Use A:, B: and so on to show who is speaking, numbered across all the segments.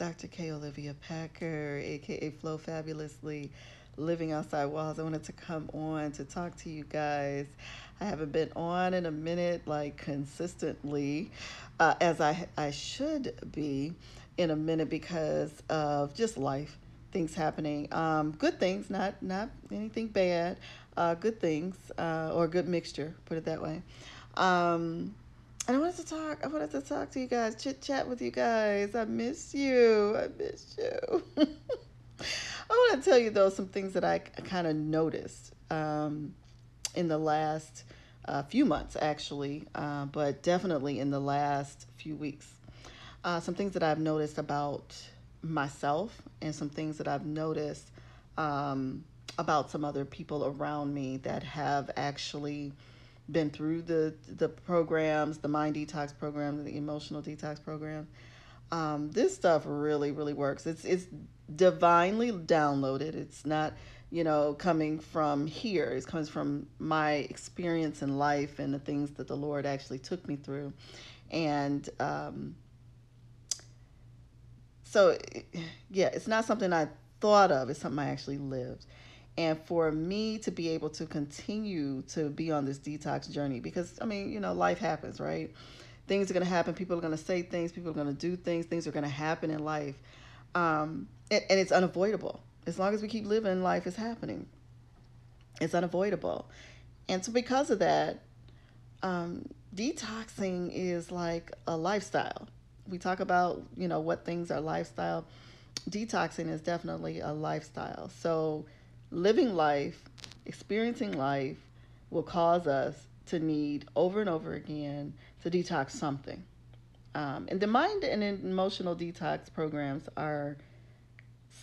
A: Dr. K. Olivia Packer, aka Flow Fabulously, living outside walls. I wanted to come on to talk to you guys. I haven't been on in a minute, like consistently, uh, as I I should be in a minute because of just life, things happening. Um, good things, not not anything bad. Uh, good things uh, or good mixture, put it that way. Um, and I wanted to talk. I wanted to talk to you guys, chit chat with you guys. I miss you. I miss you. I want to tell you though some things that I kind of noticed um, in the last uh, few months, actually, uh, but definitely in the last few weeks. Uh, some things that I've noticed about myself, and some things that I've noticed um, about some other people around me that have actually been through the the programs, the mind detox program, the emotional detox program. Um, this stuff really, really works. It's it's divinely downloaded. It's not, you know, coming from here. It comes from my experience in life and the things that the Lord actually took me through, and um, so yeah, it's not something I thought of. It's something I actually lived and for me to be able to continue to be on this detox journey because i mean you know life happens right? Things are going to happen. People are going to say things. People are going to do things. Things are going to happen in life. Um, and, and it's unavoidable. As long as we keep living life is happening. It's unavoidable. And so because of that um, detoxing is like a lifestyle. We talk about you know what things are lifestyle. Detoxing is definitely a lifestyle. So living life, experiencing life will cause us to need over and over again to detox something. Um, and the mind and emotional detox programs are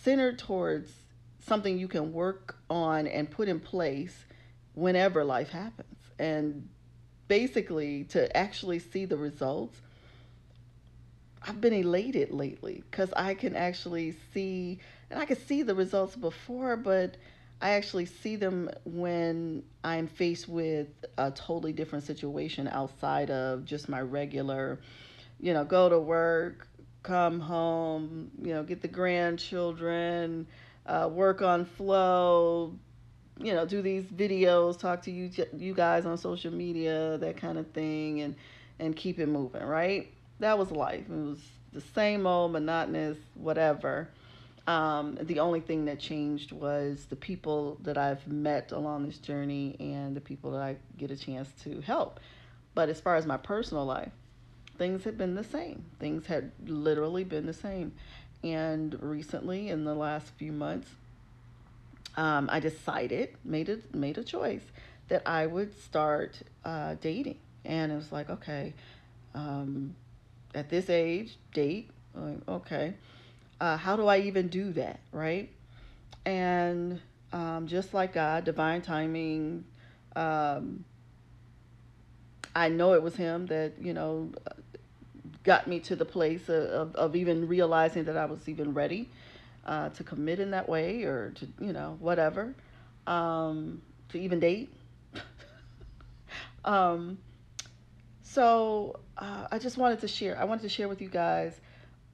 A: centered towards something you can work on and put in place whenever life happens. And basically, to actually see the results, I've been elated lately because I can actually see, and I could see the results before, but I actually see them when I'm faced with a totally different situation outside of just my regular, you know, go to work, come home, you know, get the grandchildren, uh, work on flow, you know, do these videos, talk to you you guys on social media, that kind of thing, and and keep it moving, right? That was life. It was the same old monotonous whatever. Um, the only thing that changed was the people that I've met along this journey and the people that I get a chance to help. But as far as my personal life, things had been the same. Things had literally been the same. And recently, in the last few months, um, I decided, made a made a choice that I would start uh, dating. And it was like, okay, um, at this age, date. Like, okay uh, how do I even do that, right? And um, just like God, divine timing, um, I know it was Him that, you know, got me to the place of, of, of even realizing that I was even ready uh, to commit in that way or to, you know, whatever, um, to even date. um, so uh, I just wanted to share, I wanted to share with you guys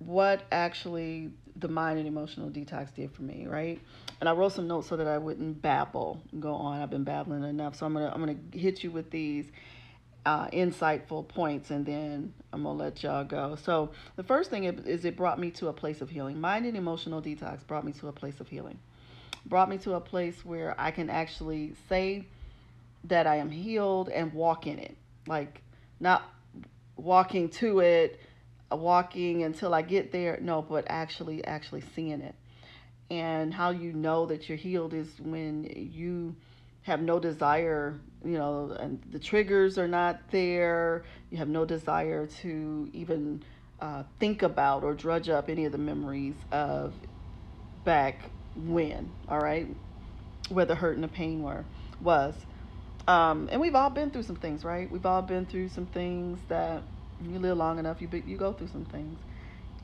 A: what actually the mind and emotional detox did for me, right? And I wrote some notes so that I wouldn't babble, go on. I've been babbling enough, so I'm gonna I'm gonna hit you with these uh, insightful points, and then I'm gonna let y'all go. So the first thing is it brought me to a place of healing. Mind and emotional detox brought me to a place of healing. Brought me to a place where I can actually say that I am healed and walk in it, like not walking to it walking until I get there. No, but actually, actually seeing it. And how you know that you're healed is when you have no desire, you know, and the triggers are not there. You have no desire to even uh, think about or drudge up any of the memories of back when, all right, where the hurt and the pain were, was. Um, and we've all been through some things, right? We've all been through some things that you live long enough, you you go through some things,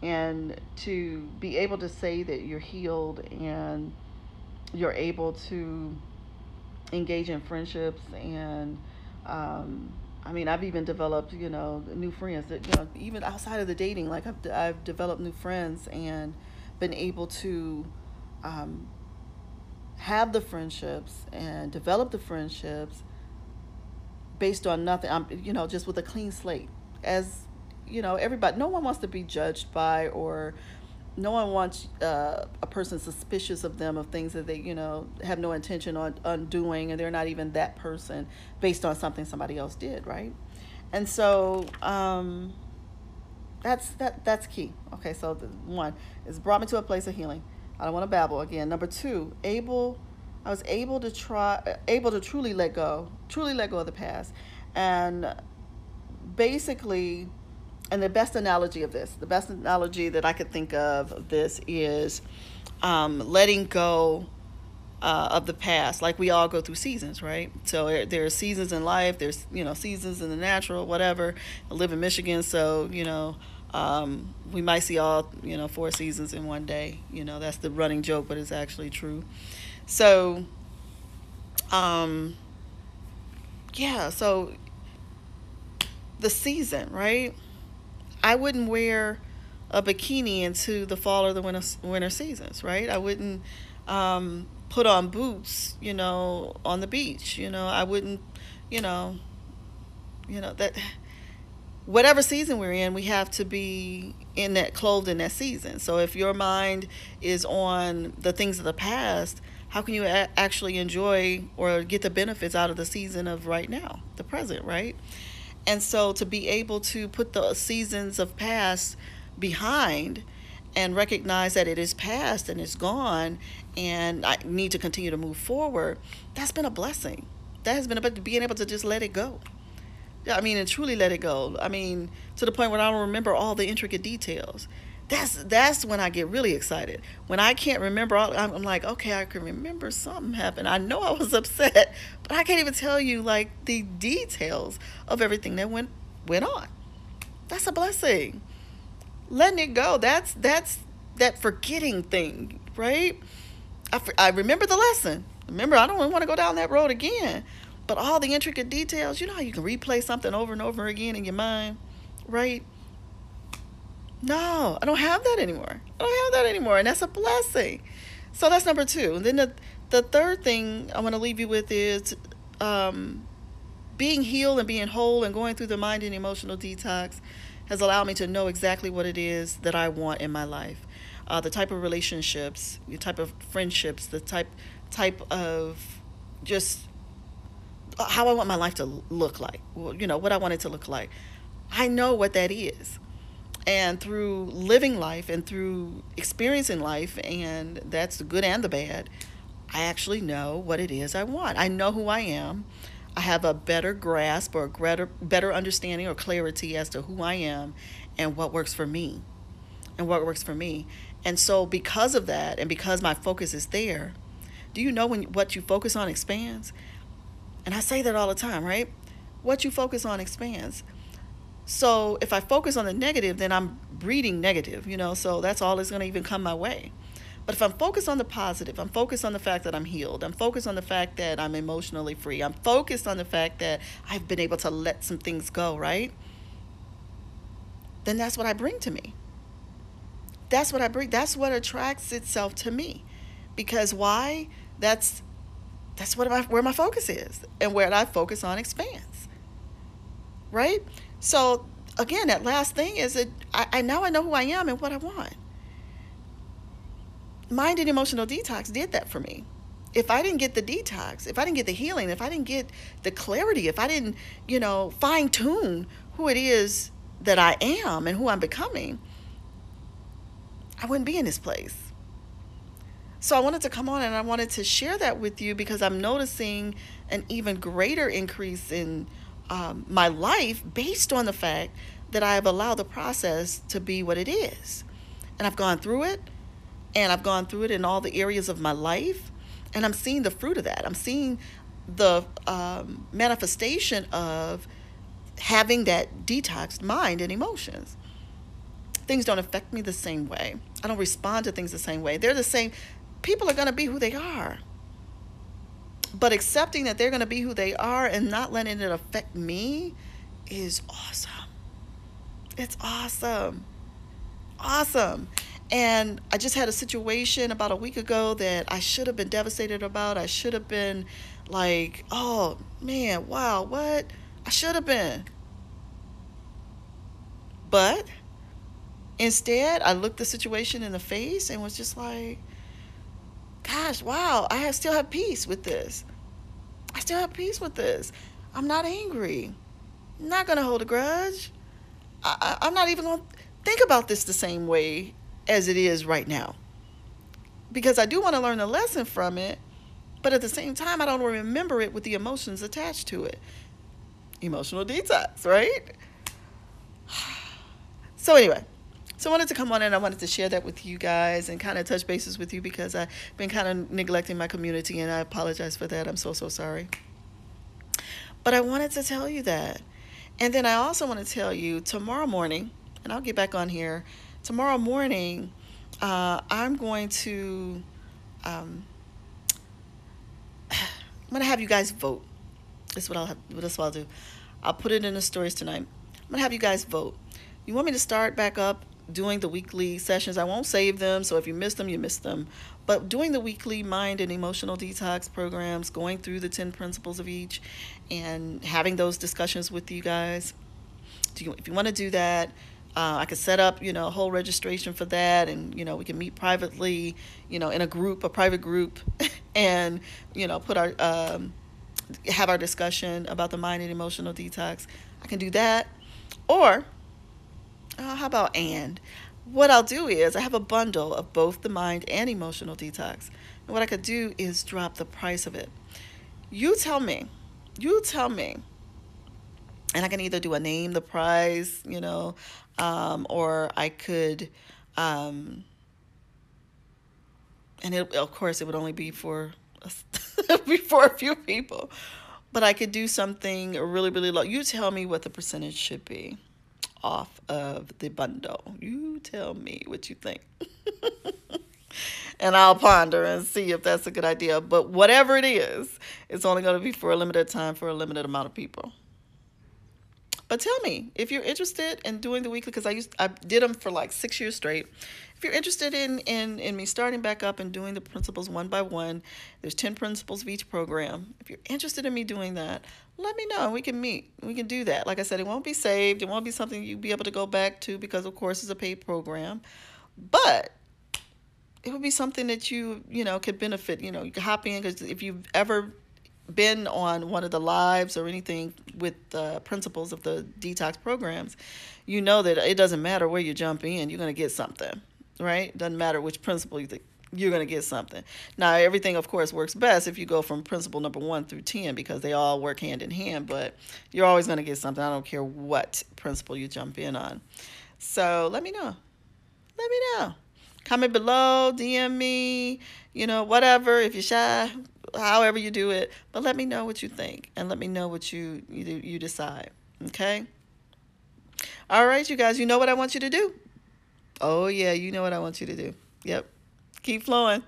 A: and to be able to say that you're healed and you're able to engage in friendships and um, I mean, I've even developed, you know, new friends that, you know, even outside of the dating, like I've, I've developed new friends and been able to um, have the friendships and develop the friendships based on nothing. I'm, you know, just with a clean slate. As, you know, everybody, no one wants to be judged by or no one wants uh, a person suspicious of them of things that they you know have no intention on, on doing and they're not even that person based on something somebody else did right? And so um, that's that that's key. Okay so one is brought me to a place of healing. I don't want to babble again. Number two able i was able to try able to truly let go truly let go of the past. And basically and the best analogy of this, the best analogy that I could think of of this is um, letting go uh, of the past. Like we all go through seasons, right? So there are seasons in life. There's you know seasons in the natural, whatever. I live in Michigan, so you know um, we might see all you know four seasons in one day. You know that's the running joke, but it's actually true. So, um, yeah. So the season, right? I wouldn't wear a bikini into the fall or the winter winter seasons, right? I wouldn't um, put on boots, you know, on the beach. You know, I wouldn't, you know, you know that whatever season we're in, we have to be in that clothed in that season. So if your mind is on the things of the past, how can you a- actually enjoy or get the benefits out of the season of right now, the present, right? And so to be able to put the seasons of past behind and recognize that it is past and it's gone and I need to continue to move forward, that's been a blessing. That has been about being able to just let it go. I mean, and truly let it go. I mean, to the point where I don't remember all the intricate details that's that's when I get really excited. When I can't remember, all, I'm like, okay, I can remember something happened. I know I was upset, but I can't even tell you like the details of everything that went went on. That's a blessing. Letting it go. That's that's that forgetting thing, right? I, I remember the lesson. Remember, I don't want to go down that road again. But all the intricate details, you know how you can replay something over and over again in your mind, right? No, I don't have that anymore. I don't have that anymore. And that's a blessing. So that's number two. And then the, the third thing I want to leave you with is um, being healed and being whole and going through the mind and emotional detox has allowed me to know exactly what it is that I want in my life. Uh, the type of relationships, the type of friendships, the type type of just how I want my life to look like. You know, what I want it to look like. I know what that is and through living life and through experiencing life and that's the good and the bad i actually know what it is i want. I know who i am. I have a better grasp or a greater better understanding or clarity as to who i am and what works for me and what works for me. And so because of that and because my focus is there do you know when what you focus on expands? And i say that all the time right? What you focus on expands so if I focus on the negative, then I'm breeding negative, you know, so that's all that's going to even come my way. But if I'm focused on the positive, I'm focused on the fact that I'm healed, I'm focused on the fact that I'm emotionally free, I'm focused on the fact that I've been able to let some things go, right? Then that's what I bring to me. That's what I bring. That's what attracts itself to me. Because why? That's that's what my, where my focus is and where I focus on expands. Right? So again, that last thing is that I, I now I know who I am and what I want. Mind and emotional detox did that for me. If I didn't get the detox, if I didn't get the healing, if I didn't get the clarity, if I didn't, you know, fine tune who it is that I am and who I'm becoming, I wouldn't be in this place. So I wanted to come on and I wanted to share that with you because I'm noticing an even greater increase in um, my life based on the fact that I have allowed the process to be what it is. And I've gone through it, and I've gone through it in all the areas of my life, and I'm seeing the fruit of that. I'm seeing the um, manifestation of having that detoxed mind and emotions. Things don't affect me the same way. I don't respond to things the same way. They're the same. People are going to be who they are but accepting that they're going to be who they are and not letting it affect me is awesome. It's awesome. Awesome. And I just had a situation about a week ago that I should have been devastated about. I should have been like, oh man, wow, what? I should have been. But instead, I looked the situation in the face and was just like, gosh, wow, I have, still have peace with this. I still have peace with this. I'm not angry. I'm not going to hold a grudge. I, I, I'm not even going to think about this the same way as it is right now. Because I do want to learn a lesson from it, but at the same time, I don't remember it with the emotions attached to it. Emotional detox, right? So, anyway, so I wanted to come on and I wanted to share that with you guys and kind of touch bases with you because I've been kind of neglecting my community and I apologize for that. I'm so, so sorry. But I wanted to tell you that. And then I also want to tell you tomorrow morning, and I'll get back on here. Tomorrow morning, uh, I'm going to um, I'm gonna have you guys vote. That's what I'll have. That's what I'll do. I'll put it in the stories tonight. I'm gonna have you guys vote. You want me to start back up doing the weekly sessions? I won't save them, so if you miss them, you miss them. But doing the weekly mind and emotional detox programs, going through the 10 principles of each, and having those discussions with you guys. Do you, if you want to do that, uh, I could set up, you know, a whole registration for that, and you know, we can meet privately, you know, in a group, a private group, and you know, put our um, have our discussion about the mind and emotional detox. I can do that, or uh, how about and? What I'll do is I have a bundle of both the mind and emotional detox, and what I could do is drop the price of it. You tell me, you tell me and I can either do a name the price, you know, um, or I could, um, and it, of course, it would only be for be for a few people, but I could do something really, really low. You tell me what the percentage should be off of the bundle. You tell me what you think. and I'll ponder and see if that's a good idea. But whatever it is, it's only going to be for a limited time for a limited amount of people. But tell me if you're interested in doing the weekly because I used I did them for like six years straight. If you're interested in in in me starting back up and doing the principles one by one, there's ten principles of each program. If you're interested in me doing that, let me know. We can meet. We can do that. Like I said, it won't be saved. It won't be something you'll be able to go back to because of course it's a paid program. But it would be something that you you know could benefit. You know, you could hop in because if you've ever been on one of the lives or anything with the principles of the detox programs, you know that it doesn't matter where you jump in, you're going to get something, right? Doesn't matter which principle you think you're going to get something. Now, everything, of course, works best if you go from principle number one through 10 because they all work hand in hand, but you're always going to get something. I don't care what principle you jump in on. So let me know. Let me know. Comment below, DM me, you know, whatever. If you're shy, however you do it, but let me know what you think and let me know what you you, you decide. Okay? All right, you guys, you know what I want you to do? Oh, yeah, you know what I want you to do. Yep. Keep flowing.